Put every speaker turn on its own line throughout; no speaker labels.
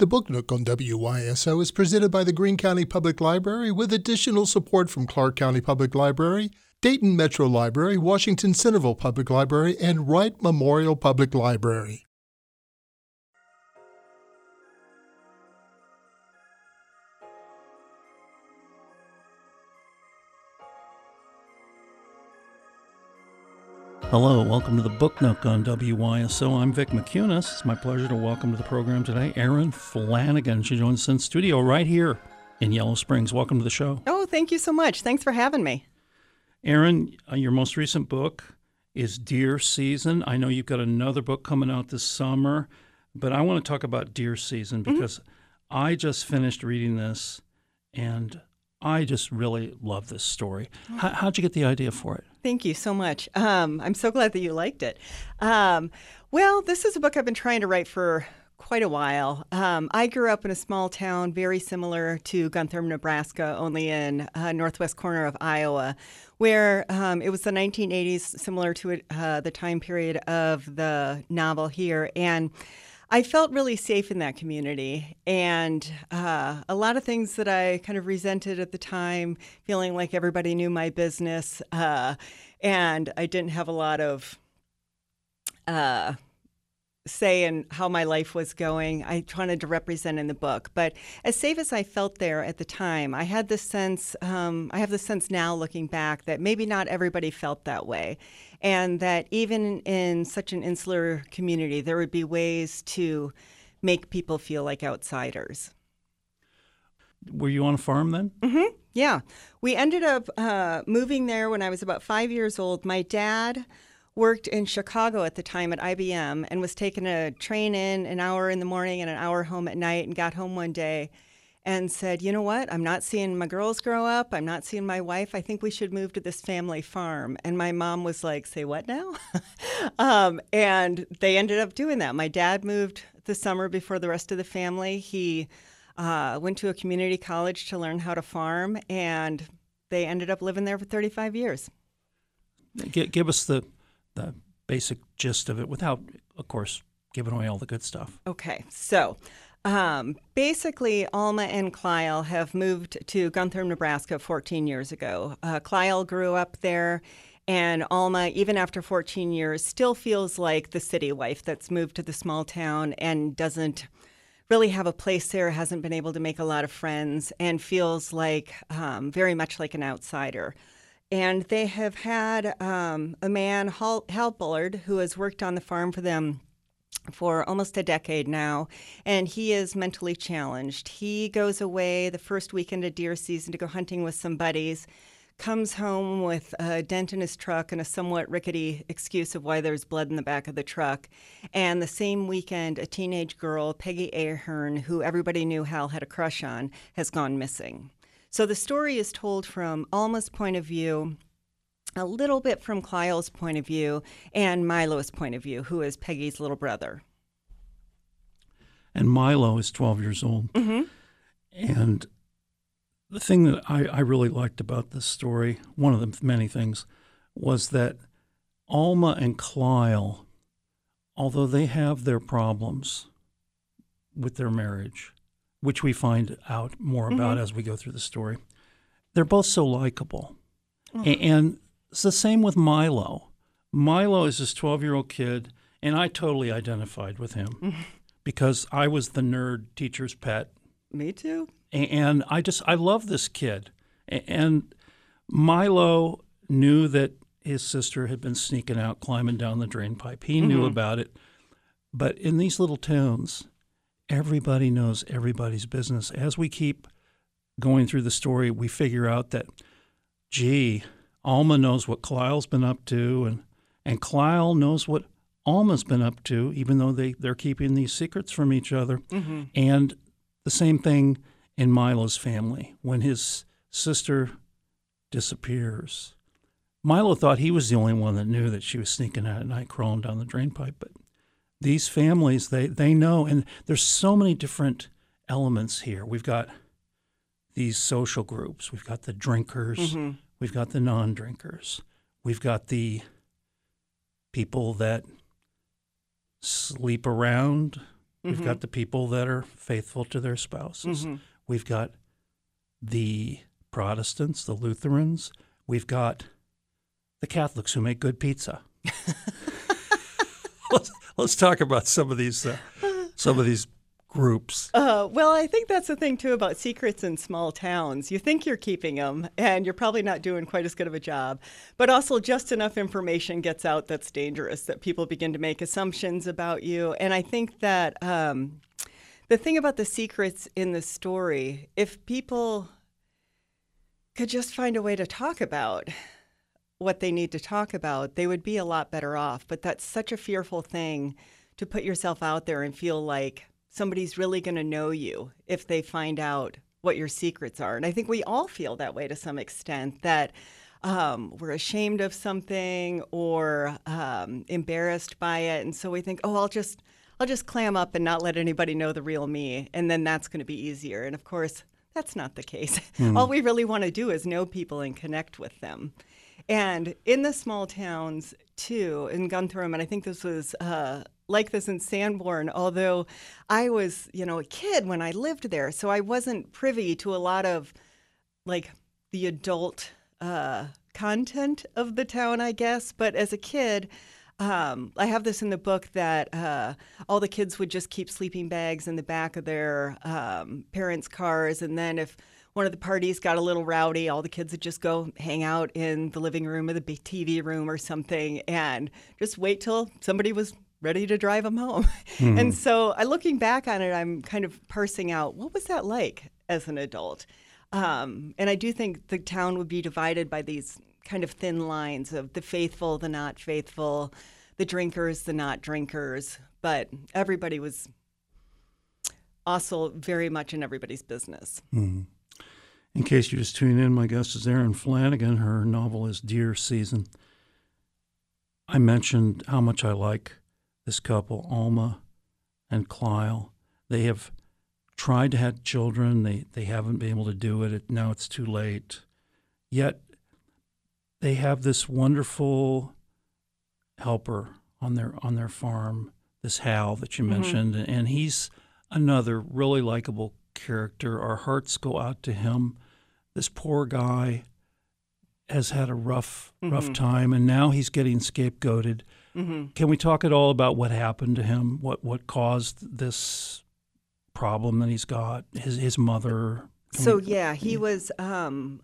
The Book Nook on WYSO is presented by the Greene County Public Library with additional support from Clark County Public Library, Dayton Metro Library, Washington Centerville Public Library, and Wright Memorial Public Library.
Hello, welcome to the Book Nook on WYSO. I'm Vick Mickunas. It's my pleasure to welcome to the program today Erin Flanagan. She joins us in studio right here in Yellow Springs. Welcome to the show.
Oh, thank you so much. Thanks for having me.
Erin, uh, your most recent book is Deer Season. I know you've got another book coming out this summer, but I want to talk about Deer Season
Mm-hmm.
because I just finished reading this and I just really love this story. How, how'd you get the idea for it?
Thank you so much. Um, I'm so glad that you liked it. Um, well, this is a book I've been trying to write for quite a while. Um, I grew up in a small town very similar to Gunther, Nebraska, only in uh, northwest corner of Iowa, where um, it was the 1980s, similar to uh, the time period of the novel here, and. I felt really safe in that community, and uh, a lot of things that I kind of resented at the time, feeling like everybody knew my business, uh, and I didn't have a lot of uh, say and how my life was going. I wanted to represent in the book, but as safe as I felt there at the time, I had this sense. Um, I have the sense now, looking back, that maybe not everybody felt that way, and that even in such an insular community, there would be ways to make people feel like outsiders.
Were you on a farm then?
Mm-hmm. Yeah. We ended up uh, moving there when I was about five years old. My dad worked in Chicago at the time at IBM and was taking a train in an hour in the morning and an hour home at night and got home one day and said, You know what? I'm not seeing my girls grow up. I'm not seeing my wife. I think we should move to this family farm. And my mom was like, Say what now? um, and they ended up doing that. My dad moved the summer before the rest of the family. He uh, went to a community college to learn how to farm, and they ended up living there for 35 years.
G- give us the the basic gist of it without, of course, giving away all the good stuff.
Okay, so um, basically, Alma and Kyle have moved to Gunther, Nebraska 14 years ago. Uh, Kyle grew up there. And Alma, even after 14 years, still feels like the city wife that's moved to the small town and doesn't really have a place there, hasn't been able to make a lot of friends, and feels like um, very much like an outsider. And they have had um, a man, Hal, Bullard, who has worked on the farm for them for almost a decade now, and he is mentally challenged. He goes away the first weekend of deer season to go hunting with some buddies, comes home with a dent in his truck and a somewhat rickety excuse of why there's blood in the back of the truck. And the same weekend, a teenage girl, Peggy Ahern, who everybody knew Hal had a crush on, has gone missing. So the story is told from Alma's point of view, a little bit from Kyle's point of view, and Milo's point of view, who is Peggy's little brother.
And Milo is 12 years old.
Mm-hmm.
And the thing that I, I really liked about this story, one of the many things, was that Alma and Kyle, although they have their problems with their marriage, which we find out more about
Mhm.
as we go through the story, they're both so likable. A- And it's the same with Milo. Milo is this 12 year old kid, and I totally identified with him because I was the nerd teacher's pet.
Me too.
And I just, I love this kid. And Milo knew that his sister had been sneaking out, climbing down the drain pipe. He knew
Mhm.
about it. But in these little towns, everybody knows everybody's business. As we keep going through the story, we figure out that, gee, Alma knows what Kyle's been up to, and and Kyle knows what Alma's been up to, even though they, they're keeping these secrets from each other.
Mm-hmm.
And the same thing in Milo's family. When his sister disappears, Milo thought he was the only one that knew that she was sneaking out at night, crawling down the drain pipe. But these families, they, they know. And there's so many different elements here. We've got these social groups, we've got the drinkers,
Mm-hmm.
we've got the non drinkers, we've got the people that sleep around We've got the people that are faithful to their spouses. We've got the Protestants, the Lutherans. We've got the Catholics who make good pizza. let's, let's talk about some of these uh, some of these groups.
Uh, well, I think that's the thing too about secrets in small towns. You think you're keeping them, and you're probably not doing quite as good of a job. But also, just enough information gets out that's dangerous that people begin to make assumptions about you. And I think that um, the thing about the secrets in the story, if people could just find a way to talk about what they need to talk about, they would be a lot better off. But that's such a fearful thing to put yourself out there and feel like somebody's really going to know you if they find out what your secrets are. And I think we all feel that way to some extent that um, we're ashamed of something or um, embarrassed by it. And so we think, oh, I'll just. I'll just clam up and not let anybody know the real me, and then that's going to be easier. And of course, that's not the case. All we really want to do is know people and connect with them. And in the small towns, too, in Gunther, and I think this was uh, like this in Sanborn, although I was, you know, a kid when I lived there, so I wasn't privy to a lot of like the adult uh, content of the town, I guess. But as a kid, um, I have this in the book that uh, all the kids would just keep sleeping bags in the back of their um, parents' cars, and then if one of the parties got a little rowdy, all the kids would just go hang out in the living room or the big TV room or something, and just wait till somebody was ready to drive them home. And so, I looking back on it, I'm kind of parsing out what was that like as an adult. Um, and I do think the town would be divided by these kind of thin lines of the faithful, the not faithful, the drinkers, the not drinkers. But everybody was also very much in everybody's business.
In case you just tune in, my guest is Erin Flanagan. Her novel is Deer Season. I mentioned how much I like this couple, Alma and Kyle. They have tried to have children. They they haven't been able to do it. it. Now it's too late. Yet they have this wonderful helper on their on their farm, this Hal that you mm-hmm. mentioned, and he's another really likable character. Our hearts go out to him. This poor guy has had a rough rough time, and now he's getting scapegoated. Can we talk at all about what happened to him? What what caused this problem that he's got? His his mother. Can
So
we-
yeah, he was um,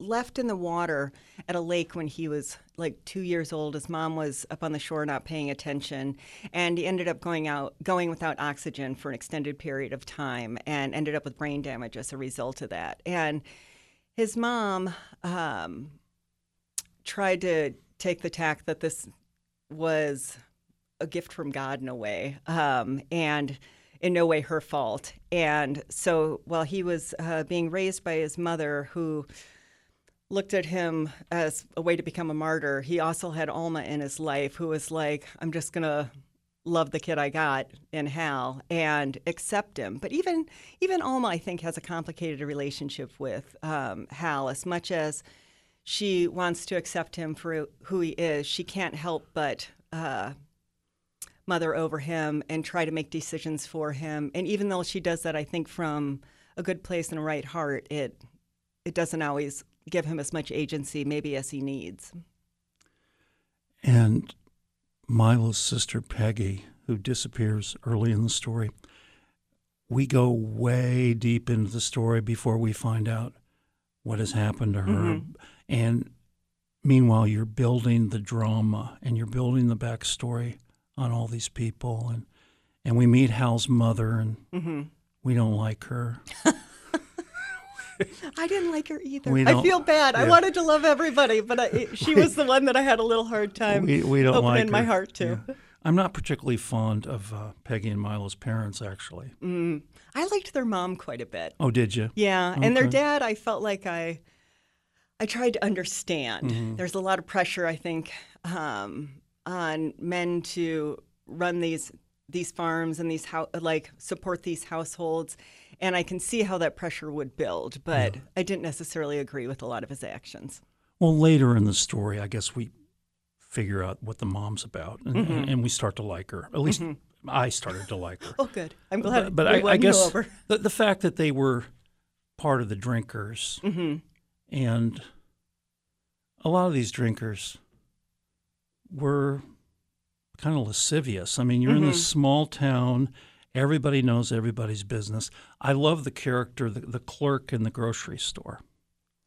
left in the water at a lake when he was like two years old. His mom was up on the shore not paying attention, and he ended up going out going without oxygen for an extended period of time, and ended up with brain damage as a result of that. And his mom um, tried to take the tack that this was a gift from God in a way, um, and in no way her fault. And so while he was uh, being raised by his mother, who looked at him as a way to become a martyr, he also had Alma in his life, who was like, I'm just going to love the kid I got in Hal and accept him. But even even Alma, I think, has a complicated relationship with um, Hal. As much as she wants to accept him for who he is, she can't help but uh, mother over him and try to make decisions for him. And even though she does that, I think from a good place and a right heart, it it doesn't always give him as much agency, maybe as he needs.
and Milo's sister Peggy, who disappears early in the story. We go way deep into the story before we find out what has happened to her. Mm-hmm. And meanwhile, you're building the drama and you're building the backstory on all these people. And, and we meet Hal's mother, and mm-hmm. we don't like her.
I didn't like her either. I feel bad. I wanted to love everybody, but I, she was the one that I had a little hard time
we, we don't
opening
like
my heart to.
Yeah. I'm not particularly fond of uh, Peggy and Milo's parents, actually.
Mm. I liked their mom quite a bit.
Oh, did you?
Yeah, and their dad, I felt like I, I tried to understand.
Mm-hmm.
There's a lot of pressure, I think, um, on men to run these these farms and these how like support these households, and I can see how that pressure would build. But I didn't necessarily agree with a lot of his actions.
Well, later in the story, I guess we figure out what the mom's about, and, and mm-hmm. we start to like her. At least, mm-hmm. I started to like her.
Oh, good. I'm glad.
but but I, I guess the, the fact that they were part of the drinkers
hmm
and a lot of these drinkers were kind of lascivious. I mean, you're in this mm-hmm. small town, everybody knows everybody's business. I love the character, the, the clerk in the grocery store.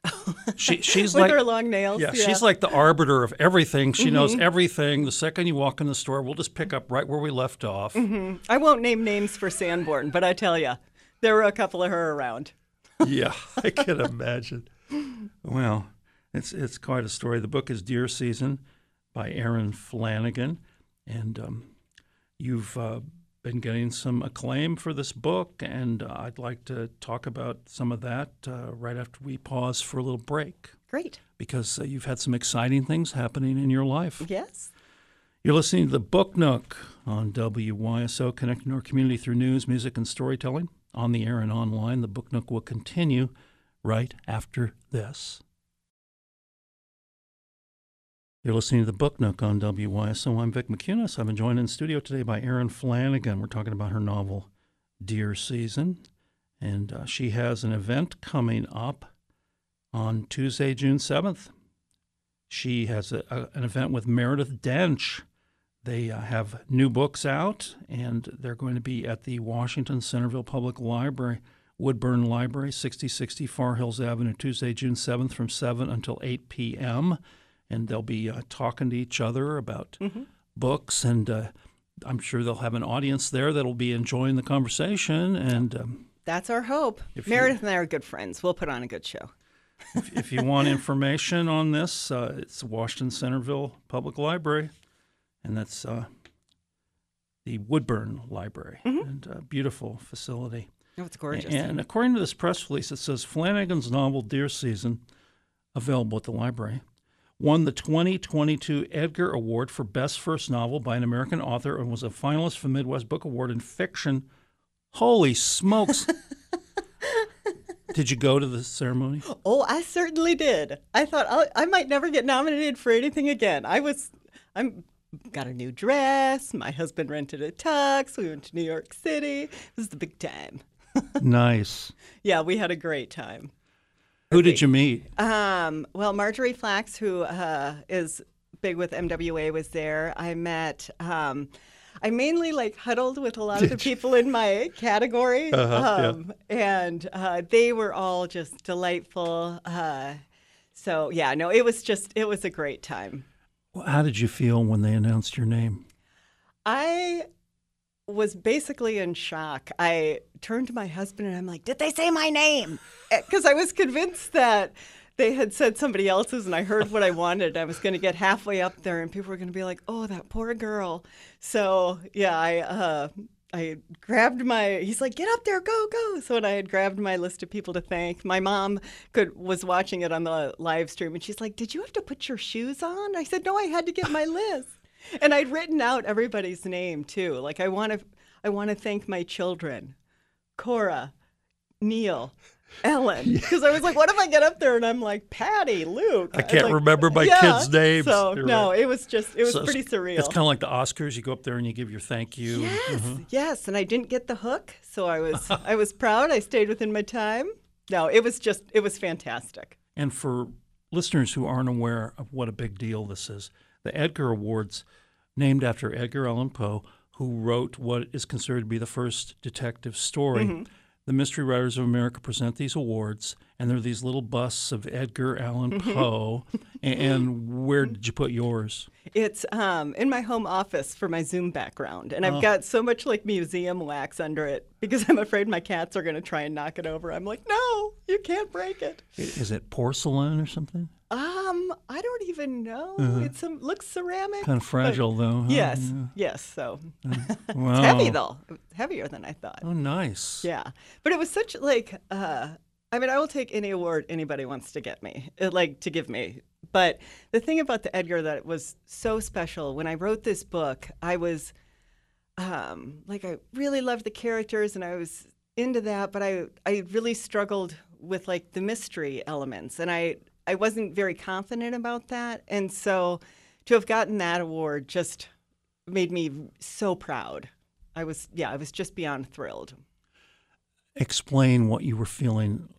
She, she's like,
her long nails.
yeah, she's like the arbiter of everything. She
Mm-hmm.
knows everything. The second you walk in the store, we'll just pick up right where we left off.
I won't name names for Sanborn, but I tell you, there were a couple of her around.
yeah, I can imagine. Well, it's it's quite a story. The book is Deer Season by Erin Flanagan, and um, you've uh, been getting some acclaim for this book, and uh, I'd like to talk about some of that uh, right after we pause for a little break
Great.
because uh, you've had some exciting things happening in your life.
Yes.
You're listening to the Book Nook on WYSO, connecting our community through news, music, and storytelling. On the air and online, the Book Nook will continue right after this. You're listening to the Book Nook on WYSO. I'm Vick Mickunas. I've been joined in studio today by Erin Flanagan. We're talking about her novel, Deer Season. And uh, she has an event coming up on Tuesday, June 7th. She has a, a, an event with Meredith Doench. They uh, have new books out, and they're going to be at the Washington Centerville Public Library, Woodbourne Library, 6060 Far Hills Avenue, Tuesday, June 7th from 7 until 8 p.m. And they'll be uh, talking to each other about books, and uh, I'm sure they'll have an audience there that'll be enjoying the conversation. And um,
That's our hope.
If you-
Meredith and I are good friends. We'll put on a good show.
if, if you want information on this, uh, it's Washington Centerville Public Library, and that's uh, the Woodbourne Library, and a beautiful facility.
Oh, it's gorgeous.
And according to this press release, it says Flanagan's novel Deer Season, available at the library, won the 2022 Edgar Award for Best First Novel by an American author and was a finalist for Midwest Book Award in fiction. Holy smokes! Did you go to the ceremony?
Oh, I certainly did. I thought i I might never get nominated for anything again. I was, I'm got a new dress. My husband rented a tux. We went to New York City. It was the big time.
nice.
Yeah, we had a great time.
Who did you meet?
Um, well, Margery Flax, who uh, is big with MWA, was there. I met. Um, I mainly like huddled with a lot of the people in my category,
Uh-huh, yeah.
um, and uh, they were all just delightful. Uh, so yeah, no, it was just it was a great time.
Well, How did you feel when they announced your name?
I was basically in shock. I turned to my husband and I'm like, "Did they say my name?" Because I was convinced that they had said somebody else's, and I heard what I wanted. I was going to get halfway up there, and people were going to be like, "Oh, that poor girl." So yeah, I uh, I grabbed my. He's like, "Get up there, go, go!" So when I had grabbed my list of people to thank, my mom could was watching it on the live stream, and she's like, "Did you have to put your shoes on?" I said, "No, I had to get my list." And I'd written out everybody's name too. Like I want to, I want to thank my children, Cora, Neil, Ellen, because I was like, what if I get up there and I'm like Patty, Luke?
I can't
like,
remember my
yeah.
kids' names.
So
You're
no,
right.
it was just, it was
So
pretty surreal.
It's kind of like the Oscars. You go up there and you give your thank you.
Yes, mm-hmm. yes, and I didn't get the hook, so I was, I was proud. I stayed within my time. No, it was just, it was fantastic.
And for listeners who aren't aware of what a big deal this is, the Edgar Awards, named after Edgar Allan Poe, who wrote what is considered to be the first detective story.
Mm-hmm.
The Mystery Writers of America present these awards, and there are these little busts of Edgar Allan
Mm-hmm.
Poe. And where did you put yours?
It's um, in my home office for my Zoom background, and
Oh.
I've got so much like museum wax under it because I'm afraid my cats are going to try and knock it over. I'm like, no, you can't break it.
Is it porcelain or something?
Um, I don't even know. It's some looks ceramic.
Uh-huh. Kind of fragile, though. huh?
Yes,
Yeah.
yes. So
Wow.
it's heavy though, heavier than I thought.
Oh, nice.
Yeah, but it was such like uh, I mean, I will take any award anybody wants to get me, uh, like to give me. But the thing about the Edgar that was so special when I wrote this book, I was um, like I really loved the characters and I was into that, but I I really struggled with like the mystery elements, and I I wasn't very confident about that, and so to have gotten that award just made me so proud. I was yeah, I was just beyond thrilled.
Explain what you were feeling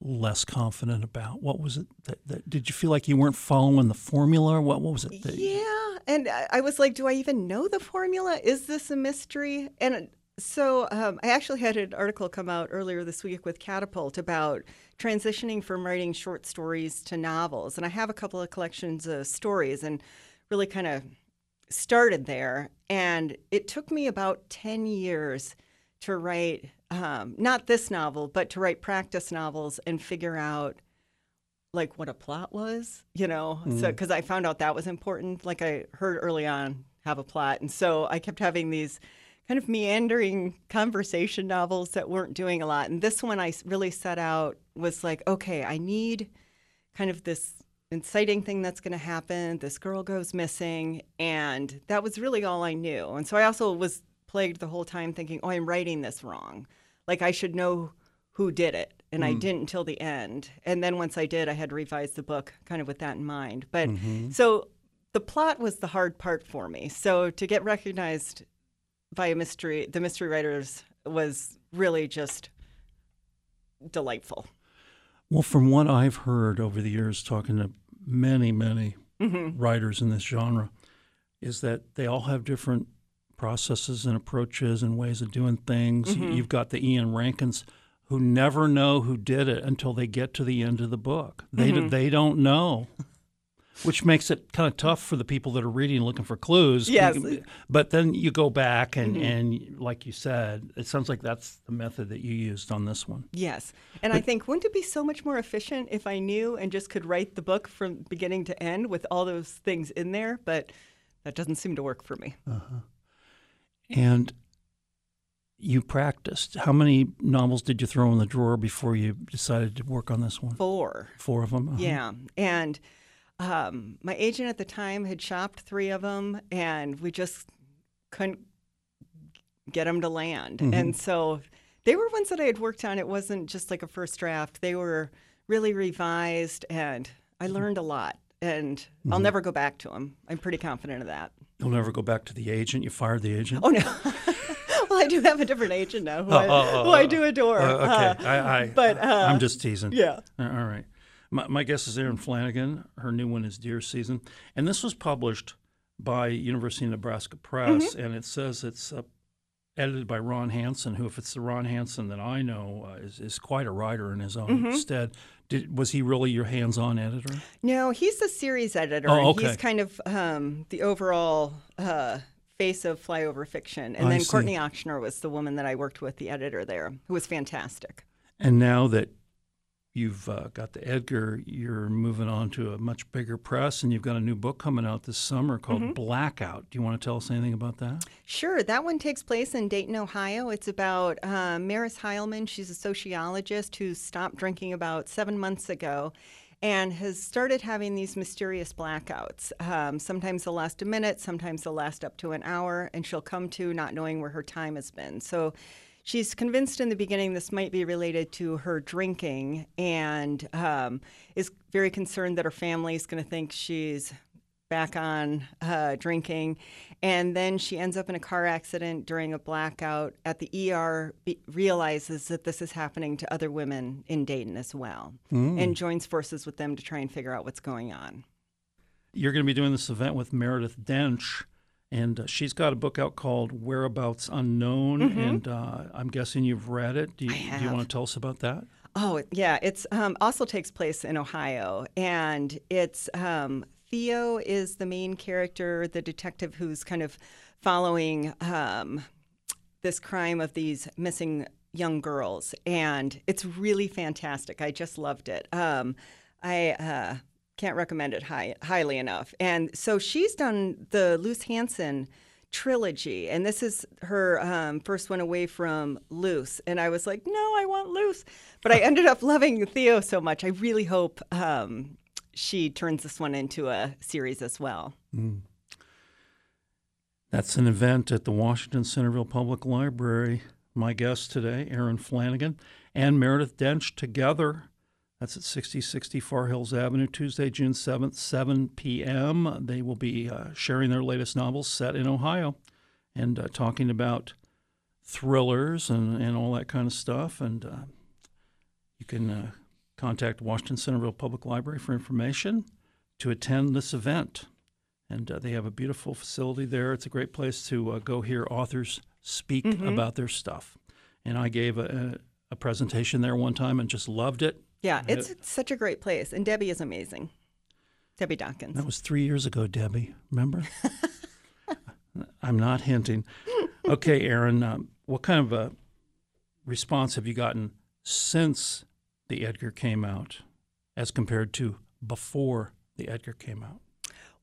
less confident about. What was it that, that did you feel like you weren't following the formula? What what was it? That,
yeah, and I, I was like, do I even know the formula? Is this a mystery? And so um, I actually had an article come out earlier this week with Catapult about transitioning from writing short stories to novels, and I have a couple of collections of stories, and really kind of started there. And it took me about ten years to write um, not this novel, but to write practice novels and figure out like what a plot was, you know. Mm. So because I found out that was important. Like I heard early on, have a plot, and so I kept having these kind of meandering conversation novels that weren't doing a lot. And this one I really set out was like, okay, I need kind of this inciting thing that's going to happen. This girl goes missing, and that was really all I knew. And so I also was plagued the whole time thinking, oh, I'm writing this wrong. Like I should know who did it. And mm. I didn't until the end. And then once I did, I had to revise the book kind of with that in mind. But mm-hmm. so the plot was the hard part for me. So to get recognized by a mystery, the mystery writers was really just delightful.
Well, from what I've heard over the years, talking to many, many mm-hmm. writers in this genre, is that they all have different processes and approaches and ways of doing things. Mm-hmm. You've got the Ian Rankins who never know who did it until they get to the end of the book. They mm-hmm. they don't know. Which makes it kind of tough for the people that are reading looking for clues.
Yes.
But then you go back and, mm-hmm. and like you said, it sounds like that's the method that you used on this one.
Yes. And but, I think wouldn't it be so much more efficient if I knew and just could write the book from beginning to end with all those things in there? But that doesn't seem to work for me. Uh-huh.
And you practiced. How many novels did you throw in the drawer before you decided to work on this one?
Four.
Four of them? Uh-huh.
Yeah. And um, my agent at the time had shopped three of them, and we just couldn't get them to land. Mm-hmm. And so they were ones that I had worked on. It wasn't just like a first draft, they were really revised, and I mm-hmm. learned a lot. And mm-hmm. I'll never go back to them. I'm pretty confident of that.
You'll never go back to the agent. You fired the agent.
Oh no. well, I do have a different agent now, who, oh, I, oh, who I, do adore.
Uh, okay, uh, I, I, but uh, I'm just teasing.
Yeah.
Uh, all right. My, my guest is Erin Flanagan. Her new one is Deer Season, and this was published by University of Nebraska Press, mm-hmm. and it says it's uh, edited by Ron Hansen, who, if it's the Ron Hansen that I know, uh, is, is quite a writer in his own mm-hmm. stead. Did, was he really your hands-on editor?
No, he's the series editor. Oh, okay. He's kind of um, the overall uh, face of flyover fiction. And I then see. Courtney Ochsner was the woman that I worked with, the editor there, who was fantastic.
And now that you've uh, got the Edgar, you're moving on to a much bigger press, and you've got a new book coming out this summer called mm-hmm. Blackout. Do you want to tell us anything about that?
Sure. That one takes place in Dayton, Ohio. It's about uh, Maris Heilman. She's a sociologist who stopped drinking about seven months ago and has started having these mysterious blackouts. Um, sometimes they'll last a minute, sometimes they'll last up to an hour, and she'll come to not knowing where her time has been. So she's convinced in the beginning this might be related to her drinking and um, is very concerned that her family is going to think she's back on uh, drinking. And then she ends up in a car accident during a blackout at the ER, be- realizes that this is happening to other women in Dayton as well, mm. and joins forces with them to try and figure out what's going on.
You're going to be doing this event with Meredith Doench and uh, she's got a book out called Whereabouts Unknown, mm-hmm. and uh, I'm guessing you've read it. Do you, do you, want to tell us about that?
Oh yeah, it's um, also takes place in Ohio, and it's um, Theo is the main character, the detective who's kind of following um, this crime of these missing young girls, and it's really fantastic. I just loved it. Um, I uh, can't recommend it high, highly enough. And so she's done the Luce Hansen trilogy, and this is her um, first one away from Luce. And I was like, no, I want Luce. But I ended up loving Theo so much. I really hope um, she turns this one into a series as well. Mm.
That's an event at the Washington Centerville Public Library. My guests today, Erin Flanagan and Meredith Doench, together that's at 6060 Far Hills Avenue, Tuesday, June 7th, 7 p.m. They will be uh, sharing their latest novels set in Ohio and uh, talking about thrillers and, and all that kind of stuff. And uh, you can uh, contact Washington Centerville Public Library for information to attend this event. And uh, they have a beautiful facility there. It's a great place to uh, go hear authors speak
Mm-hmm.
about their stuff. And I gave a, a, a presentation there one time and just loved it.
Yeah, it's such a great place. And Debbie is amazing. Debbie Dawkins.
That was three years ago, Debbie. Remember? I'm not hinting. Okay, Erin, um, what kind of a response have you gotten since the Edgar came out as compared to before the Edgar came out?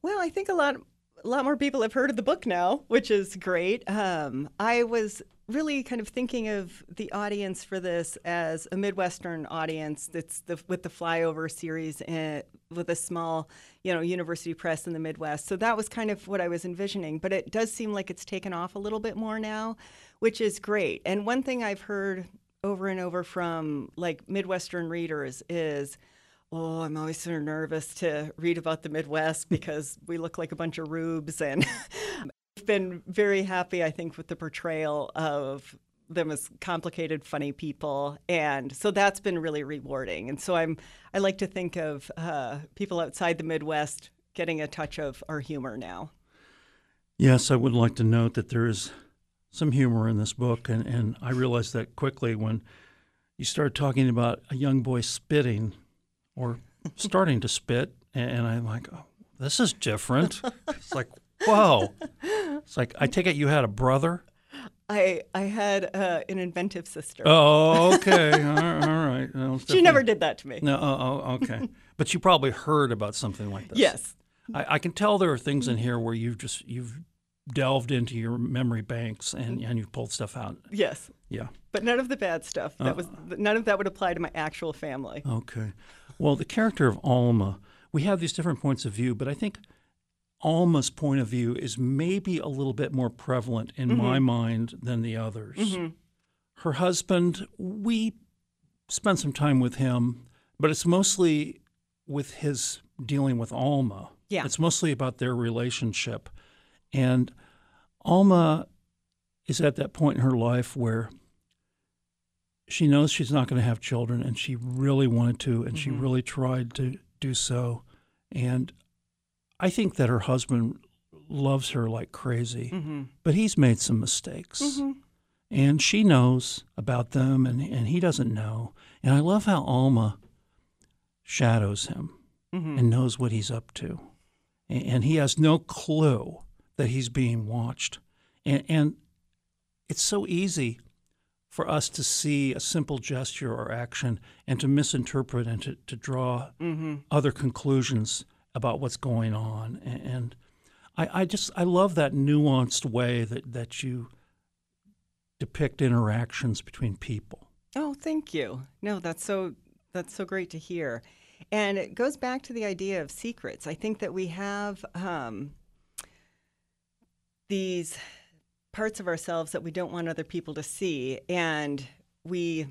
Well, I think a lot a lot more people have heard of the book now, which is great. Um, I was really kind of thinking of the audience for this as a Midwestern audience that's the, with the Flyover series uh, with a small, you know, university press in the Midwest. So that was kind of what I was envisioning. But it does seem like it's taken off a little bit more now, which is great. And one thing I've heard over and over from like Midwestern readers is, Oh, I'm always so nervous to read about the Midwest because we look like a bunch of rubes. And Been very happy, I think, with the portrayal of them as complicated, funny people. And so that's been really rewarding. And so I'm, I like to think of uh, people outside the Midwest getting a touch of our humor now.
Yes, I would like to note that there is some humor in this book, and, and I realized that quickly when you started talking about a young boy spitting or starting to spit, and, and I'm like, oh, this is different. It's like, whoa. It's like, I take it you had a brother?
I, I had uh, an inventive sister.
Oh, okay. all right. All right. Well,
she never did that to me.
No, oh, oh, okay. But you probably heard about something like this.
Yes.
I, I can tell there are things in here where you've just you've delved into your memory banks and, mm-hmm. and you've pulled stuff out.
Yes.
Yeah.
But none of the bad stuff. That was uh, none of that would apply to my actual family.
Okay. Well, the character of Alma, we have these different points of view, but I think Alma's point of view is maybe a little bit more prevalent in mm-hmm. my mind than the others. Mm-hmm. Her husband, we spent some time with him, but it's mostly with his dealing with Alma.
Yeah.
It's mostly about their relationship. And Alma is at that point in her life where she knows she's not going to have children and she really wanted to and she mm-hmm. really tried to do so and i think that her husband loves her like crazy mm-hmm. but he's made some mistakes. Mm-hmm. And she knows about them and, and he doesn't know. And i love how alma shadows him mm-hmm. and knows what he's up to. And, and he has no clue that he's being watched. And, and it's so easy for us to see a simple gesture or action and to misinterpret and to, to draw other conclusions about what's going on. And, I, I just I love that nuanced way that, that you depict interactions between people.
Oh, thank you. No, that's so that's so great to hear. And it goes back to the idea of secrets. I think that we have um, these parts of ourselves that we don't want other people to see, and we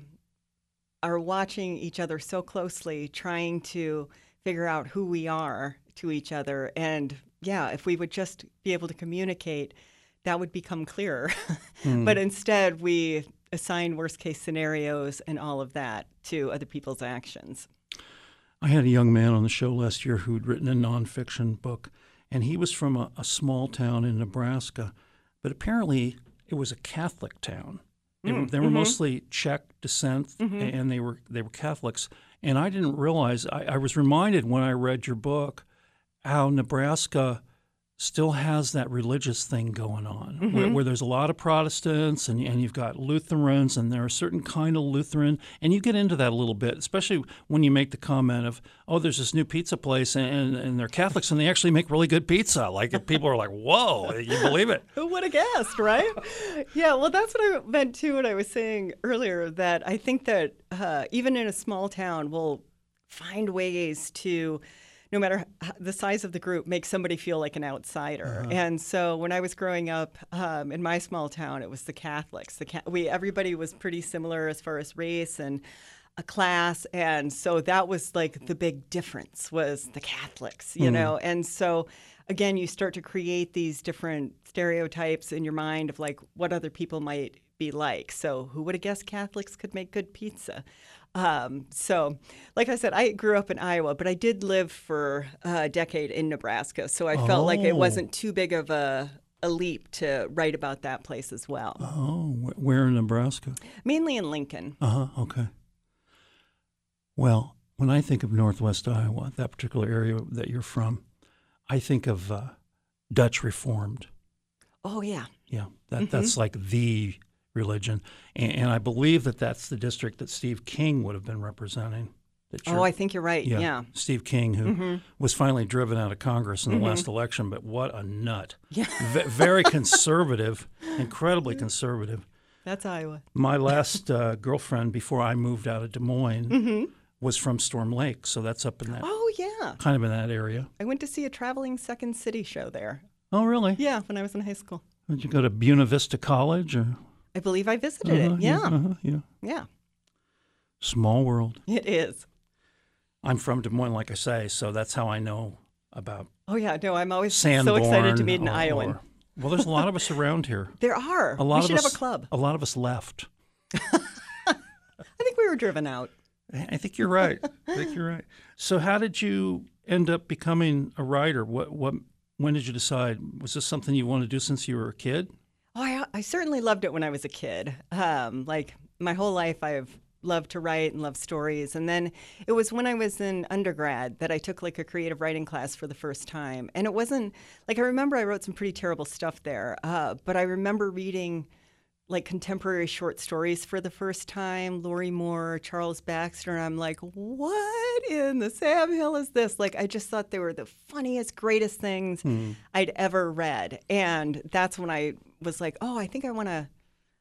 are watching each other so closely, trying to figure out who we are to each other. And yeah, if we would just be able to communicate, that would become clearer. but hmm. instead, we assign worst case scenarios and all of that to other people's actions.
I had a young man on the show last year who'd written a nonfiction book, and he was from a, a small town in Nebraska, but apparently it was a Catholic town. They hmm, were, they were mm-hmm. mostly Czech descent, mm-hmm. and they were they were Catholics. And I didn't realize. I, I was reminded when I read your book how Nebraska still has that religious thing going on, where, where there's a lot of Protestants and, and you've got Lutherans, and there are certain kind of Lutheran, and you get into that a little bit, especially when you make the comment of, oh, there's this new pizza place, and, and they're Catholics, and they actually make really good pizza. Like people are like, whoa, you believe it?
Who would have guessed, right? yeah, well, that's what I meant too when I was saying earlier that I think that uh, even in a small town, we'll find ways to, no matter the size of the group, make somebody feel like an outsider. And so when I was growing up um, in my small town, it was the Catholics. The we everybody was pretty similar as far as race and a class and so that was like the big difference was the catholics you know and so again you start to create these different stereotypes in your mind of like what other people might be like. So who would have guessed Catholics could make good pizza? Um, so, like I said, I grew up in Iowa, but I did live for a decade in Nebraska. So I felt like it
Oh.
wasn't too big of a, a leap to write about that place as well.
Oh, wh- where in Nebraska?
Mainly in Lincoln.
Uh huh. Okay. Well, when I think of Northwest Iowa, that particular area that you're from, I think of uh, Dutch Reformed.
Oh, yeah.
Yeah, that that's like the religion, and, and I believe that that's the district that Steve King would have been representing. That
Oh, I think you're right. Yeah. Mm-hmm.
Steve King, who was finally driven out of Congress in the last election, but what a nut!
Yeah.
V- very conservative, incredibly conservative.
That's Iowa.
My last uh, girlfriend before I moved out of Des Moines was from Storm Lake, so that's up in that
Oh, yeah.
kind of in that area.
I went to see a traveling Second City show there.
Oh, really?
Yeah, when I was in high school.
Did you go to Buena Vista College or?
I believe I visited
Uh-huh,
it. Yeah.
uh-huh, yeah.
Yeah.
Small world.
It is.
I'm from Des Moines, like I say, so that's how I know about
Oh, yeah. No, I'm always
Sanborn.
so excited to meet an
or-
Iowan.
or- well, there's a lot of us around here.
There are.
A lot
we
of
should
us,
have a club.
A lot of us left.
I think we were driven out.
I I think you're right. I think you're right. So, how did you end up becoming a writer? What, what, when did you decide? Was this something you wanted to do since you were a kid?
Oh, I, I certainly loved it when I was a kid. Um, like my whole life, I've loved to write and love stories. And then it was when I was in undergrad that I took like a creative writing class for the first time. And it wasn't like I remember I wrote some pretty terrible stuff there, uh, but I remember reading like contemporary short stories for the first time, Lorrie Moore, Charles Baxter, and I'm like, what in the Sam Hill is this? Like, I just thought they were the funniest, greatest things I'd ever read, and that's when I was like, oh, I think I want to,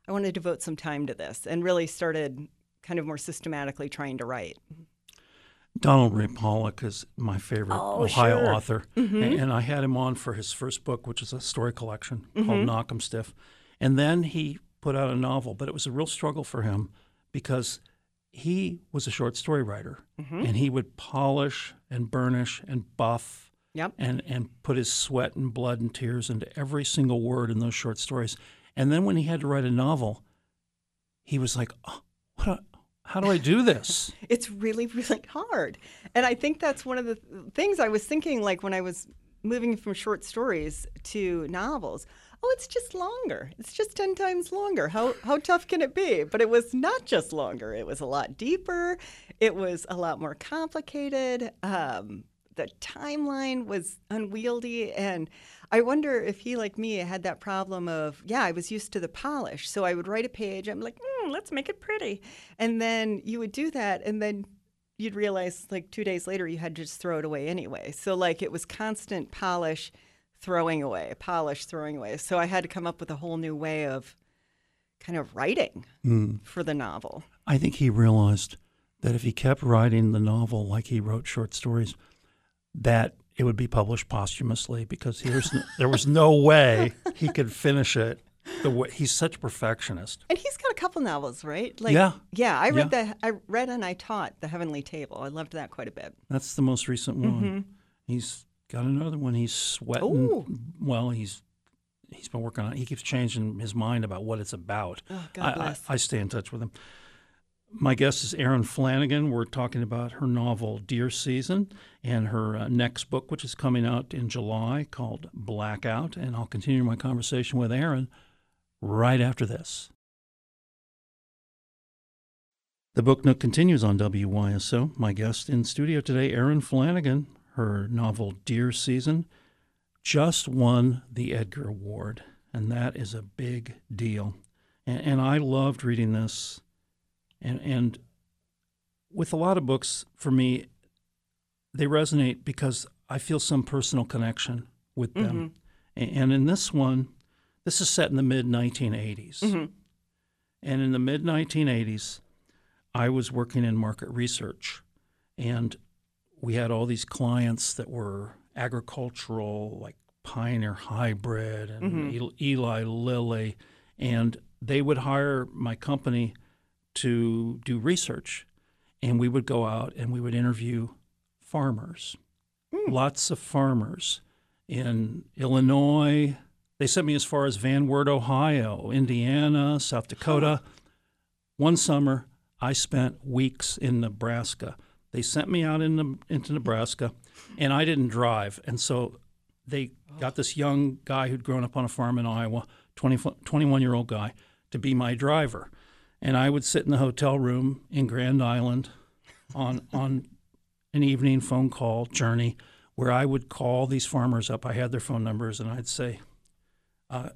I want to devote some time to this, and really started kind of more systematically trying to write.
Donald Ray Pollock is my favorite
Oh,
Ohio
sure.
author, mm-hmm. A- and I had him on for his first book, which is a story collection mm-hmm. called Knockemstiff, and then he put out a novel, but it was a real struggle for him because he was a short story writer, mm-hmm. and he would polish and burnish and buff
Yep.
and and put his sweat and blood and tears into every single word in those short stories. And then when he had to write a novel, he was like, oh, "What? do- how do I do this?"
It's really, really hard. And I think that's one of the things I was thinking, like when I was moving from short stories to novels. Oh, it's just longer. It's just 10 times longer. How, how tough can it be? But it was not just longer, it was a lot deeper, it was a lot more complicated. Um, the timeline was unwieldy. And I wonder if he, like me, had that problem of, yeah, I was used to the polish. So I would write a page, I'm like, mm, let's make it pretty. And then you would do that, and then you'd realize, like, two days later, you had to just throw it away anyway. So, like, it was constant polish, throwing away, polish, throwing away. So I had to come up with a whole new way of kind of writing for the novel.
I think he realized that if he kept writing the novel like he wrote short stories, that it would be published posthumously because no, there was no way he could finish it. The way he's such a perfectionist.
And he's got a couple novels, right? Like,
Yeah.
yeah. I read the I read and I taught the Heavenly Table. I loved that quite a bit.
That's the most recent one. Mm-hmm. He's got another one. He's sweating.
Ooh.
Well, he's he's been working on. it. He keeps changing his mind about what it's about.
Oh, God
I, I,
bless.
I stay in touch with him. My guest is Erin Flanagan. We're talking about her novel Deer Season and her uh, next book, which is coming out in July, called Blackout. And I'll continue my conversation with Erin right after this. The Book Nook continues on WYSO. My guest in studio today, Erin Flanagan. Her novel Deer Season just won the Edgar Award, and that is a big deal. And, and I loved reading this. And, and with a lot of books, for me, they resonate because I feel some personal connection with them. Mm-hmm. A- And in this one, this is set in the mid 1980s. Mm-hmm. And in the mid 1980s, I was working in market research, and we had all these clients that were agricultural, like Pioneer Hybrid and mm-hmm. El- Eli Lilly, and they would hire my company to do research, and we would go out and we would interview farmers, hmm. lots of farmers in Illinois, They sent me as far as Van Wert, Ohio, Indiana, South Dakota. One summer, I spent weeks in Nebraska. They sent me out in, into Nebraska, and I didn't drive. And so they oh. got this young guy who'd grown up on a farm in Iowa, 20, 21 year old guy, to be my driver. And I would sit in the hotel room in Grand Island on, on an evening phone call journey where I would call these farmers up. I had their phone numbers, and I'd say, uh,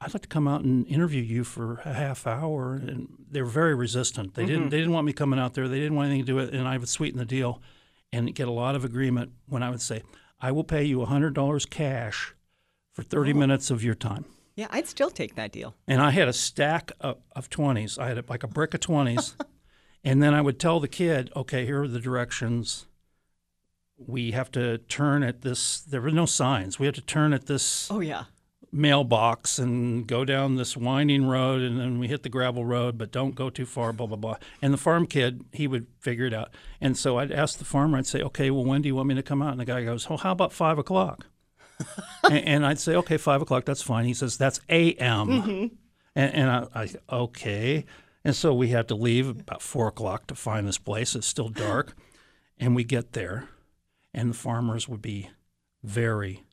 I'd like to come out and interview you for a half hour. And they were very resistant. They didn't. They didn't want me coming out there. They didn't want anything to do with it. And I would sweeten the deal, and get a lot of agreement when I would say, "I will pay you hundred dollars cash for thirty minutes of your time."
Yeah, I'd still take that deal.
And I had a stack of, of 20s. I had a, like a brick of 20s. and then I would tell the kid, okay, here are the directions. We have to turn at this. There were no signs. We had to turn at this
Oh yeah.
mailbox and go down this winding road. And then we hit the gravel road, but don't go too far, blah, blah, blah. And the farm kid, he would figure it out. And so I'd ask the farmer, I'd say, okay, well, when do you want me to come out? And the guy goes, well, how about five o'clock? and, and I'd say, okay, five o'clock, that's fine. He says, that's a.m. And, and I, I, okay. And so we had to leave about four o'clock to find this place. It's still dark. And we get there, and the farmers would be very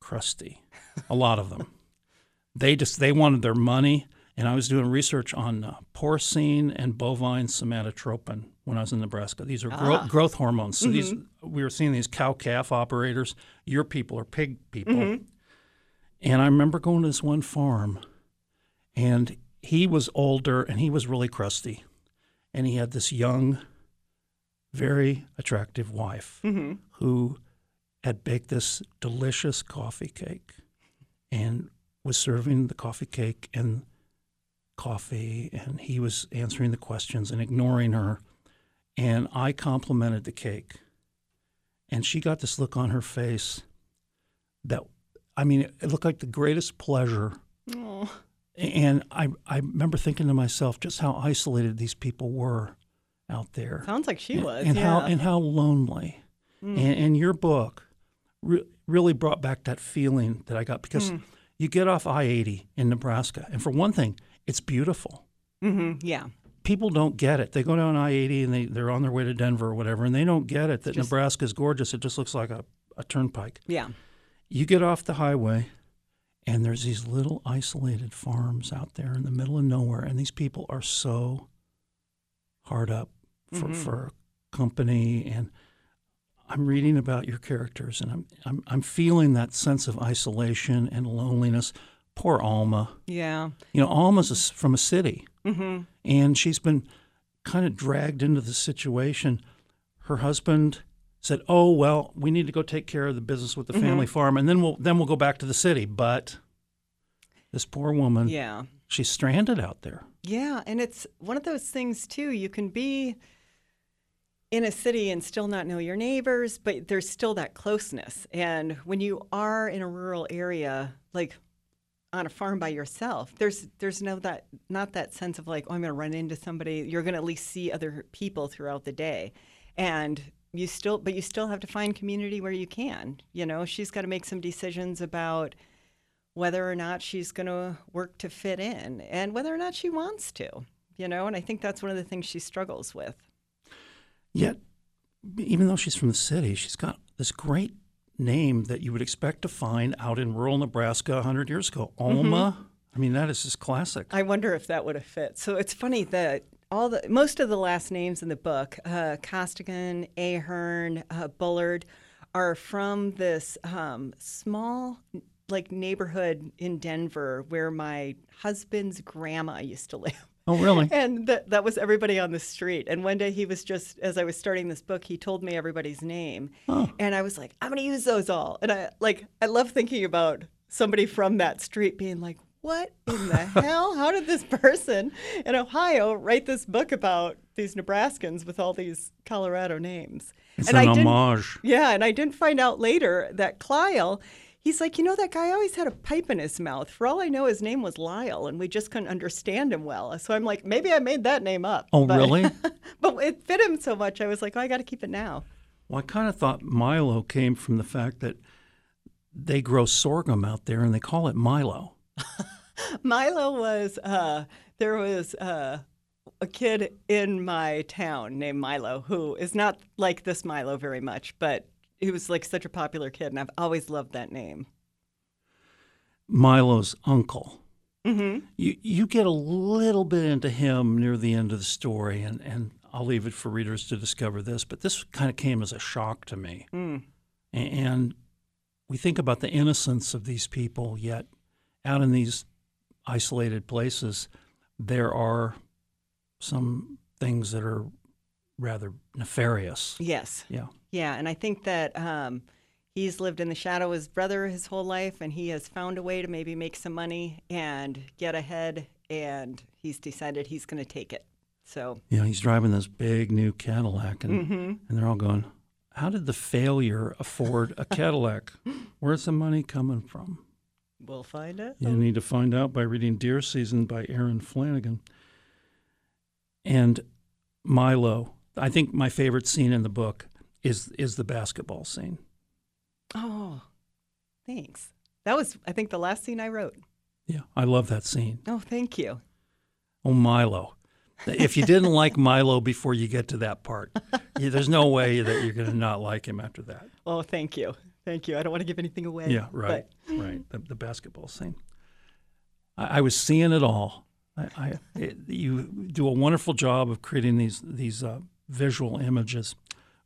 crusty, a lot of them. They just they wanted their money, and I was doing research on uh, porcine and bovine somatotropin when I was in Nebraska. These are gro- ah. growth hormones. So these mm-hmm. we were seeing these cow calf operators. Your people are pig people, mm-hmm. and I remember going to this one farm, and he was older and he was really crusty, and he had this young, very attractive wife mm-hmm. who had baked this delicious coffee cake and was serving the coffee cake and coffee. And he was answering the questions and ignoring her and I complimented the cake and she got this look on her face that I mean it looked like the greatest pleasure
Oh.
and I I remember thinking to myself just how isolated these people were out there
Sounds like she was.
and
yeah.
how and how lonely. And, and your book re- really brought back that feeling that I got because you get off I eighty in Nebraska, and for one thing, it's beautiful.
Mhm, yeah.
People don't get it. They go down I eighty and they they're on their way to Denver or whatever, and they don't get it that
Just-
Nebraska is gorgeous. It just looks like a, a turnpike.
Yeah.
You get off the highway, and there's these little isolated farms out there in the middle of nowhere, and these people are so hard up for, mm-hmm. for company. And I'm reading about your characters, and I'm, I'm I'm feeling that sense of isolation and loneliness. Poor Alma.
Yeah.
You know, Alma's a from a city,
hmm
and she's been kind of dragged into the situation. Her husband said, "Oh well, we need to go take care of the business with the family farm, and then we'll then we'll go back to the city." But this poor woman,
Yeah.
she's stranded out there.
Yeah, and it's one of those things too. You can be in a city and still not know your neighbors, but there's still that closeness. And when you are in a rural area, like on a farm by yourself, there's there's no that not that sense of like, oh, I'm going to run into somebody. You're going to at least see other people throughout the day, and you still, but you still have to find community where you can. You know, she's got to make some decisions about whether or not she's going to work to fit in and whether or not she wants to, you know, and I think that's one of the things she struggles with.
Yet, even though she's from the city, she's got this great name that you would expect to find out in rural Nebraska 100 years ago. Alma. I mean, that is just classic.
I wonder if that would have fit. So it's funny that all the most of the last names in the book, uh, Costigan, Ahern, uh, Bullard, are from this um, small like neighborhood in Denver where my husband's grandma used to live.
Oh, really?
And that, that was everybody on the street. And one day he was just, as I was starting this book, he told me everybody's name.
Oh.
And I was like, I'm going to use those all. And I like, I love thinking about somebody from that street being like, what in the hell? How did this person in Ohio write this book about these Nebraskans with all these Colorado names?
It's
and
an
I didn't-
homage.
yeah, and I didn't find out later that Lyle, he's like, you know, that guy always had a pipe in his mouth. For all I know, his name was Lyle, and we just couldn't understand him well. So I'm like, maybe I made that name up.
Oh,
but,
really?
but it fit him so much. I was like, oh, I got to keep it now.
Well, I kind of thought Milo came from the fact that they grow sorghum out there and they call it Milo.
Milo was uh, there was uh, a kid in my town named Milo who is not like this Milo very much, but he was like such a popular kid, and I've always loved that name.
Milo's uncle.
Mm-hmm.
You you get a little bit into him near the end of the story, and, and I'll leave it for readers to discover this. But this kind of came as a shock to me,
Mm.
And we think about the innocence of these people, yet out in these isolated places, there are some things that are rather nefarious.
Yes.
Yeah.
Yeah, and I think that um, he's lived in the shadow of his brother his whole life, and he has found a way to maybe make some money and get ahead, and he's decided he's going to take it. So,
You know, he's driving this big new Cadillac, and,
mhm.
and they're all going, How did the failure afford a Cadillac? Where's the money coming from?
we'll find out.
You need to find out by reading Deer Season by Erin Flanagan. And Milo, I think my favorite scene in the book is is the basketball scene.
Oh, thanks. That was, I think, the last scene I wrote.
Yeah, I love that scene.
Oh, thank you.
Oh, Milo. If you didn't like Milo before you get to that part, you, there's no way that you're going to not like him after that.
Oh, thank you. Thank you. I don't want to give anything away.
Yeah, right,
but-
right. The, the basketball scene. I, I was seeing it all. I, I it, you do a wonderful job of creating these these uh, visual images.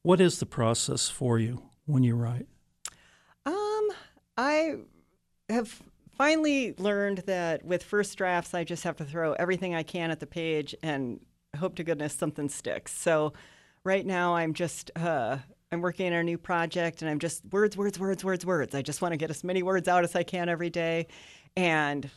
What is the process for you when you write?
Um, I have finally learned that with first drafts, I just have to throw everything I can at the page and hope to goodness something sticks. So right now, I'm just uh, I'm working on a new project, and I'm just words, words, words, words, words. I just want to get as many words out as I can every day, and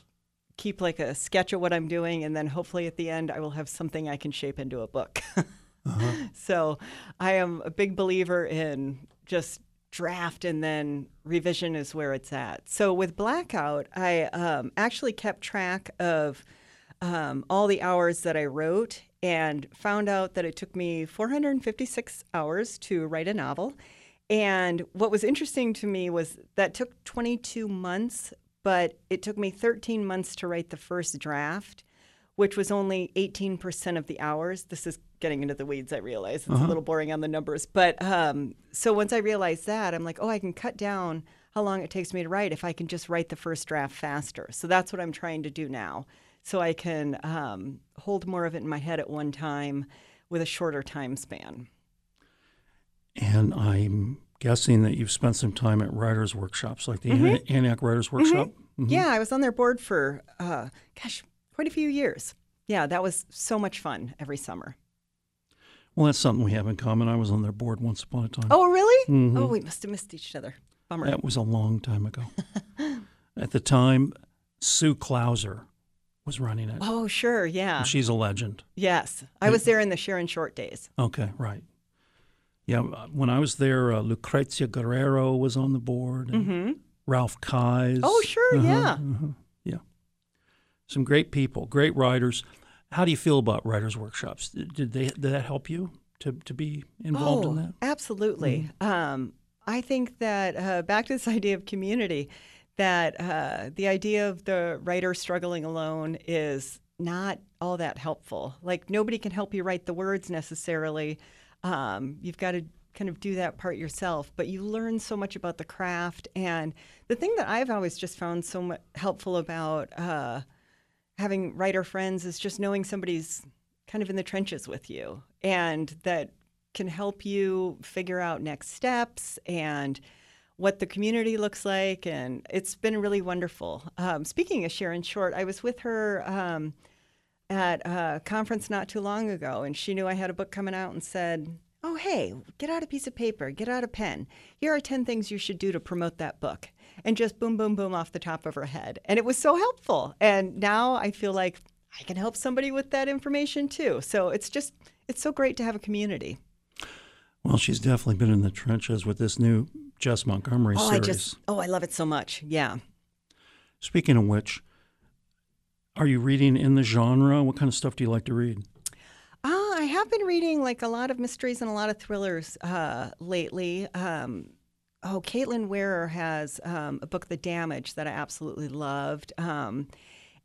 keep like a sketch of what I'm doing, and then hopefully at the end, I will have something I can shape into a book. So I am a big believer in just draft and then revision is where it's at. So with Blackout, I um, actually kept track of um, all the hours that I wrote and found out that it took me 456 hours to write a novel. And what was interesting to me was that took 22 months, but it took me 13 months to write the first draft which was only 18% of the hours. This is getting into the weeds, I realize. It's a little boring on the numbers. But um, so once I realized that, I'm like, oh, I can cut down how long it takes me to write if I can just write the first draft faster. So that's what I'm trying to do now. So I can um, hold more of it in my head at one time with a shorter time span.
And I'm guessing that you've spent some time at writers' workshops, like the Antioch Writers Workshop. Mhm.
Yeah, I was on their board for, uh, gosh, quite a few years. Yeah, that was so much fun every summer.
Well, that's something we have in common. I was on their board once upon a time.
Oh, really?
Mhm.
Oh, we must have missed each other. Bummer.
That was a long time ago. At the time, Sue Klauser was running it.
Oh, sure. Yeah.
She's a legend.
Yes. I was there in the Sharon Short days.
Okay, right. Yeah, uh, when I was there, uh, Lucrezia Guerrero was on the board, and
Mm-hmm.
Ralph Kais.
Oh, sure.
Uh-huh,
Yeah.
uh-huh, yeah. Some great people, great writers. How do you feel about writers' workshops? Did they did that help you to, to be involved
oh,
in that? Mm-hmm.
absolutely. Um, I think that uh, back to this idea of community, that uh, the idea of the writer struggling alone is not all that helpful. Like nobody can help you write the words necessarily. Um, you've got to kind of do that part yourself, but you learn so much about the craft. And the thing that I've always just found so much helpful about uh, having writer friends is just knowing somebody's kind of in the trenches with you and that can help you figure out next steps and what the community looks like. And it's been really wonderful. Um, speaking of Sharon Short, I was with her um, at a conference not too long ago, and she knew I had a book coming out and said, Oh, hey, get out a piece of paper, get out a pen. Here are 10 things you should do to promote that book. And just boom, boom, boom off the top of her head. And it was so helpful. And now I feel like I can help somebody with that information too. So it's just, it's so great to have a community.
Well, she's definitely been in the trenches with this new Jess Montgomery
Oh,
series.
I just, oh, I love it so much. Yeah.
Speaking of which, are you reading in the genre? What kind of stuff do you like to read?
Uh, I have been reading like a lot of mysteries and a lot of thrillers uh, lately. Um, oh, Caitlin Wahrer has um, a book, The Damage, that I absolutely loved. Um,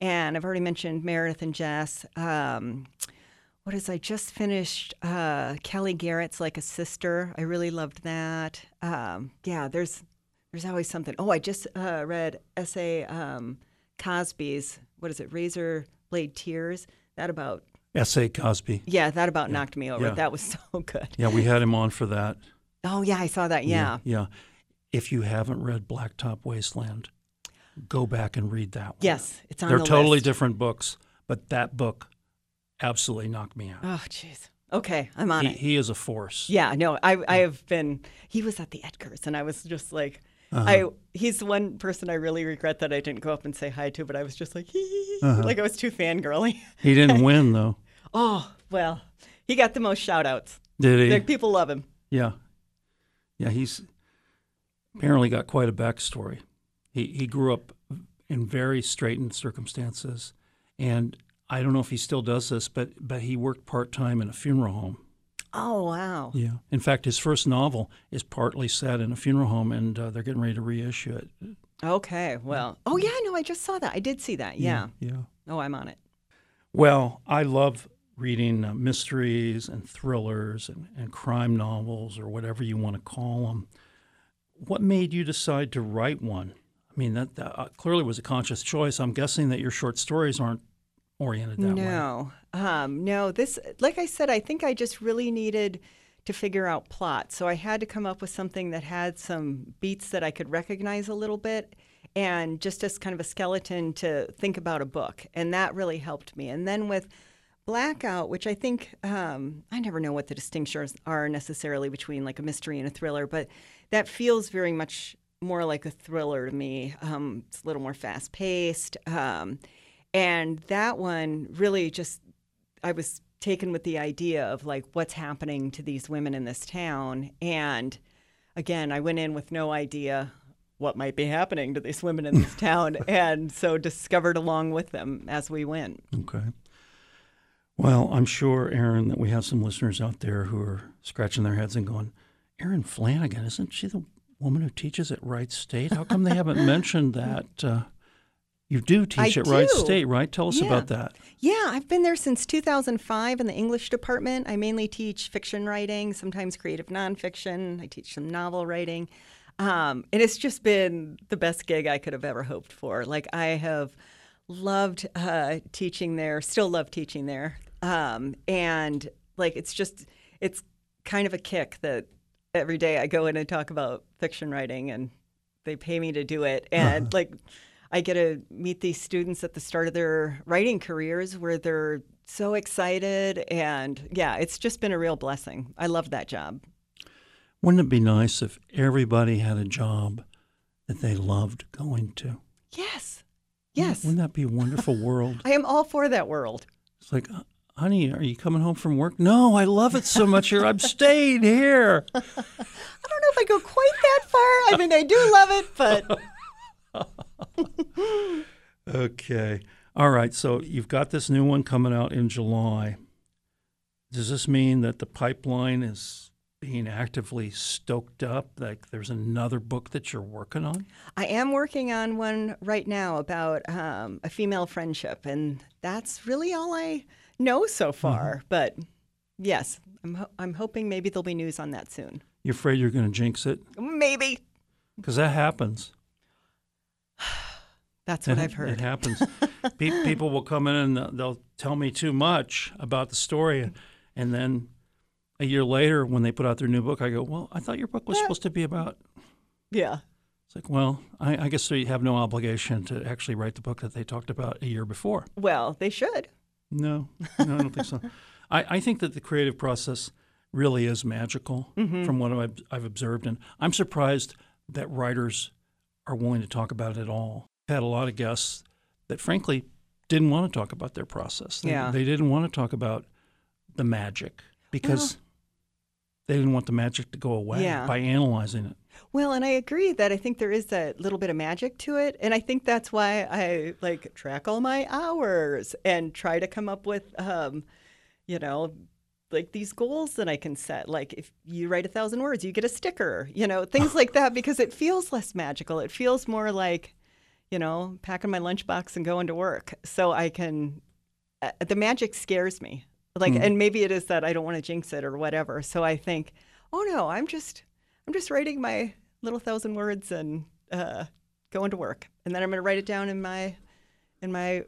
and I've already mentioned Meredith and Jess. Um, what is I just finished uh, Kellye Garrett's Like a Sister. I really loved that. Um, yeah, there's there's always something. Oh, I just uh, read S.A. Um, Cosby's what is it, Razor Blade Tears. That about
S.A. Cosby.
Yeah, that about knocked me over.
Yeah.
That was so good.
Yeah, we had him on for that.
Oh yeah, I saw that. Yeah.
Yeah. If you haven't read Blacktop Wasteland, go back and read that one.
Yes, it's on
They're
the
totally
list.
different books, but that book absolutely knocked me out.
Oh jeez. Okay, I'm on
He,
it.
he is a force.
Yeah, no, I I have been. He was at the Edgars, and I was just like,
Uh-huh.
I. He's the one person I really regret that I didn't go up and say hi to, but I was just like.
Uh-huh.
like I was too fangirly.
He didn't win though,
Oh well, he got the most shout outs.
did he?
Like, people love him.
Yeah. Yeah, he's apparently got quite a backstory. He he grew up in very straitened circumstances and I don't know if he still does this, but but he worked part time in a funeral home.
Oh wow.
Yeah. In fact, his first novel is partly set in a funeral home, and uh, they're getting ready to reissue it.
Okay. Well. Oh yeah. No, I just saw that. I did see that. Yeah.
Yeah.
Oh, I'm on it.
Well, I love reading uh, mysteries and thrillers and, and crime novels or whatever you want to call them. What made you decide to write one? I mean, that, that uh, clearly was a conscious choice. I'm guessing that your short stories aren't oriented that way.
No, um, no. This, like I said, I think I just really needed to figure out plot. So I had to come up with something that had some beats that I could recognize a little bit, and just as kind of a skeleton to think about a book, and that really helped me. And then with Blackout, which I think um, I never know what the distinctions are necessarily between like a mystery and a thriller, but that feels very much more like a thriller to me. Um, it's a little more fast paced. Um, and that one really just, I was taken with the idea of like what's happening to these women in this town. And again, I went in with no idea what might be happening to these women in this town. And so discovered along with them as we went.
Okay. Well, I'm sure, Erin, that we have some listeners out there who are scratching their heads and going, Erin Flanagan, isn't she the woman who teaches at Wright State? How come they haven't mentioned that? Uh, you do teach
I
at Wright. State, right? Tell us
Yeah.
about that.
Yeah, I've been there since 2005 in the English department. I mainly teach fiction writing, sometimes creative nonfiction. I teach some novel writing. Um, and it's just been the best gig I could have ever hoped for. Like, I have loved uh, teaching there, still love teaching there. Um, and, like, it's just, it's kind of a kick that every day I go in and talk about fiction writing and they pay me to do it. And, like, I get to meet these students at the start of their writing careers where they're so excited. And yeah, it's just been a real blessing. I love that job.
Wouldn't it be nice if everybody had a job that they loved going to?
Yes. Yes.
Wouldn't that be a wonderful world?
I am all for that world.
It's like, "Uh, honey, are you coming home from work? No, I love it so much here. I'm staying here.
I don't know if I go quite that far. I mean, I do love it, but
Okay. All right. So you've got this new one coming out in July. Does this mean that the pipeline is being actively stoked up? Like there's another book that you're working on?
I am working on one right now about um, a female friendship. And that's really all I know so mm-hmm. far. But yes, I'm, ho- I'm hoping maybe there'll be news on that soon.
You're afraid you're going to jinx it?
Maybe.
Because that happens.
That's what
It-
I've heard.
It happens. Pe- People will come in and they'll- they'll tell me too much about the story, and then a year later, when they put out their new book, I go, "Well, I thought your book was
Yeah.
supposed to be about."
Yeah.
It's like, well, I, I guess they have no obligation to actually write the book that they talked about a year before.
Well, they should.
No, no, I don't think so. I, I think that the creative process really is magical mm-hmm. from what I've, I've observed, and I'm surprised that writers are willing to talk about it at all. I've had a lot of guests that, frankly, didn't want to talk about their process. They,
Yeah.
they didn't want to talk about the magic because they didn't want the magic to go away
Yeah.
by analyzing it.
Well, and I agree that I think there is that little bit of magic to it, and I think that's why I like track all my hours and try to come up with, um, you know, like these goals that I can set. Like if you write a thousand words, you get a sticker, you know, things like that because it feels less magical. It feels more like, you know, packing my lunchbox and going to work. So I can, uh, the magic scares me. Like,
Hmm.
and maybe it is that I don't want to jinx it or whatever. So I think, oh no, I'm just, I'm just writing my little thousand words and uh, going to work, and then I'm going to write it down in my, in my,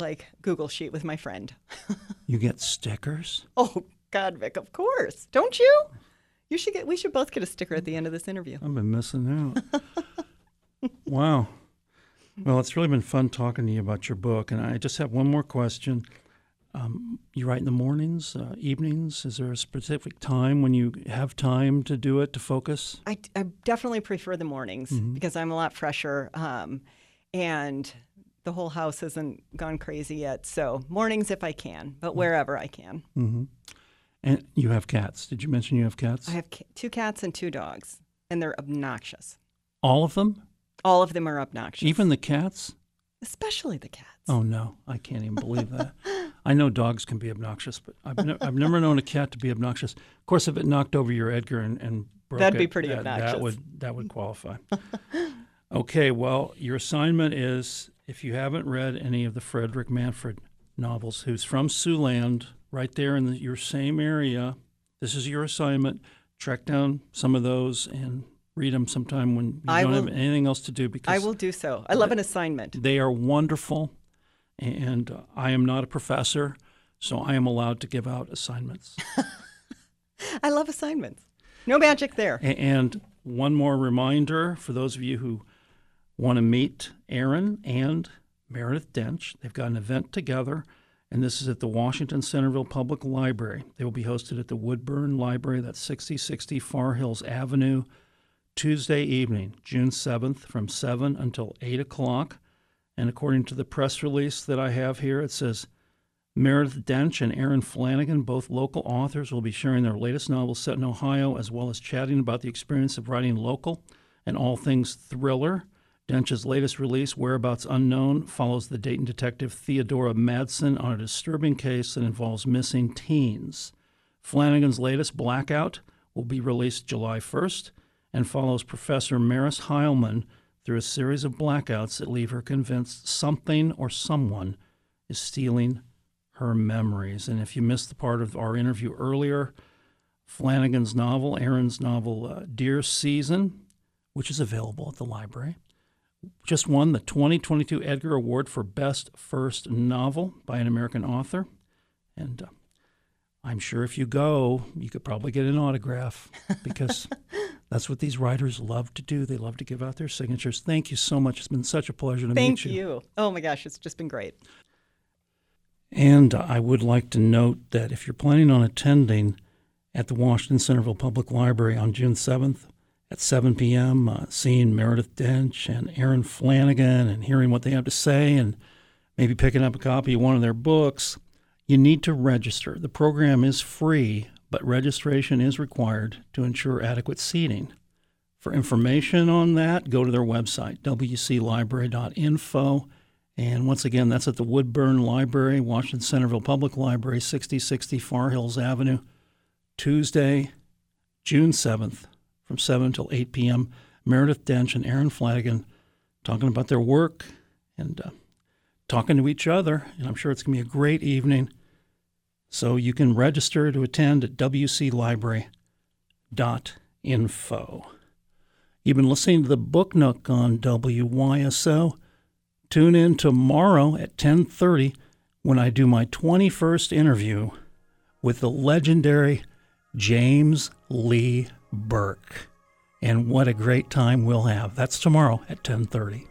like Google sheet with my friend.
You get stickers?
Oh God, Vick, of course. Don't you? You should get. We should both get a sticker at the end of this interview.
I've been missing out. wow. Well, it's really been fun talking to you about your book. And I just have one more question. Um, you write in the mornings, uh, evenings? Is there a specific time when you have time to do it to focus?
I, I definitely prefer the mornings because I'm a lot fresher, um, and the whole house hasn't gone crazy yet. So mornings if I can, but wherever I can.
hmm And you have cats. Did you mention you have cats?
I have ca- two cats and two dogs, and they're obnoxious.
All of them?
All of them are obnoxious,
Even the cats?
Especially the cats.
Oh, no. I can't even believe that. I know dogs can be obnoxious, but I've, ne- I've never known a cat to be obnoxious. Of course, if it knocked over your Edgar and, and broke
That'd be pretty
that, That
obnoxious.
would, that would qualify. okay, well, your assignment is if you haven't read any of the Frederick Manfred novels, who's from Siouxland, right there in the, your same area, this is your assignment. Track down some of those and read them sometime when you
I
don't have anything else to do because
I will do so. I love an assignment.
they are wonderful, and I am not a professor, so I am allowed to give out assignments.
I love assignments. No magic there.
And one more reminder for those of you who want to meet Erin and Meredith Doench, they've got an event together, and this is at the Washington Centerville Public Library. They will be hosted at the Woodbourne Library, that's 6060 Far Hills Avenue, Tuesday evening, June 7th, from 7 until 8 o'clock. And according to the press release that I have here, it says Meredith Doench and Erin Flanagan, both local authors, will be sharing their latest novel set in Ohio, as well as chatting about the experience of writing local and all things thriller. Doench's latest release, Whereabouts Unknown, follows the Dayton detective Theodora Madsen on a disturbing case that involves missing teens. Flanagan's latest, Blackout, will be released July 1st and follows Professor Maris Heilman through a series of blackouts that leave her convinced something or someone is stealing her memories. And if you missed the part of our interview earlier, Flanagan's novel, Erin's novel, uh, Deer Season, which is available at the library, just won the 2022 Edgar Award for Best First Novel by an American author. And uh, I'm sure if you go, you could probably get an autograph because that's what these writers love to do. They love to give out their signatures. Thank you so much. It's been such a pleasure to
Thank
meet
you. Thank you. Oh my gosh, it's just been great.
And I would like to note that if you're planning on attending at the Washington Centerville Public Library on June 7th at 7 p.m., uh, seeing Meredith Doench and Erin Flanagan and hearing what they have to say and maybe picking up a copy of one of their books, you need to register. The program is free, but registration is required to ensure adequate seating. For information on that, go to their website, wclibrary.info. And once again, that's at the Woodbourne Library, Washington Centerville Public Library, 6060 Far Hills Avenue, Tuesday, June 7th, from 7 until 8 p.m. Meredith Doench and Erin Flanagan talking about their work and uh, talking to each other. And I'm sure it's going to be a great evening. So you can register to attend at wclibrary.info. You've been listening to the Book Nook on WYSO. Tune in tomorrow at 10:30 when I do my 21st interview with the legendary James Lee Burke. And what a great time we'll have. That's tomorrow at 10:30.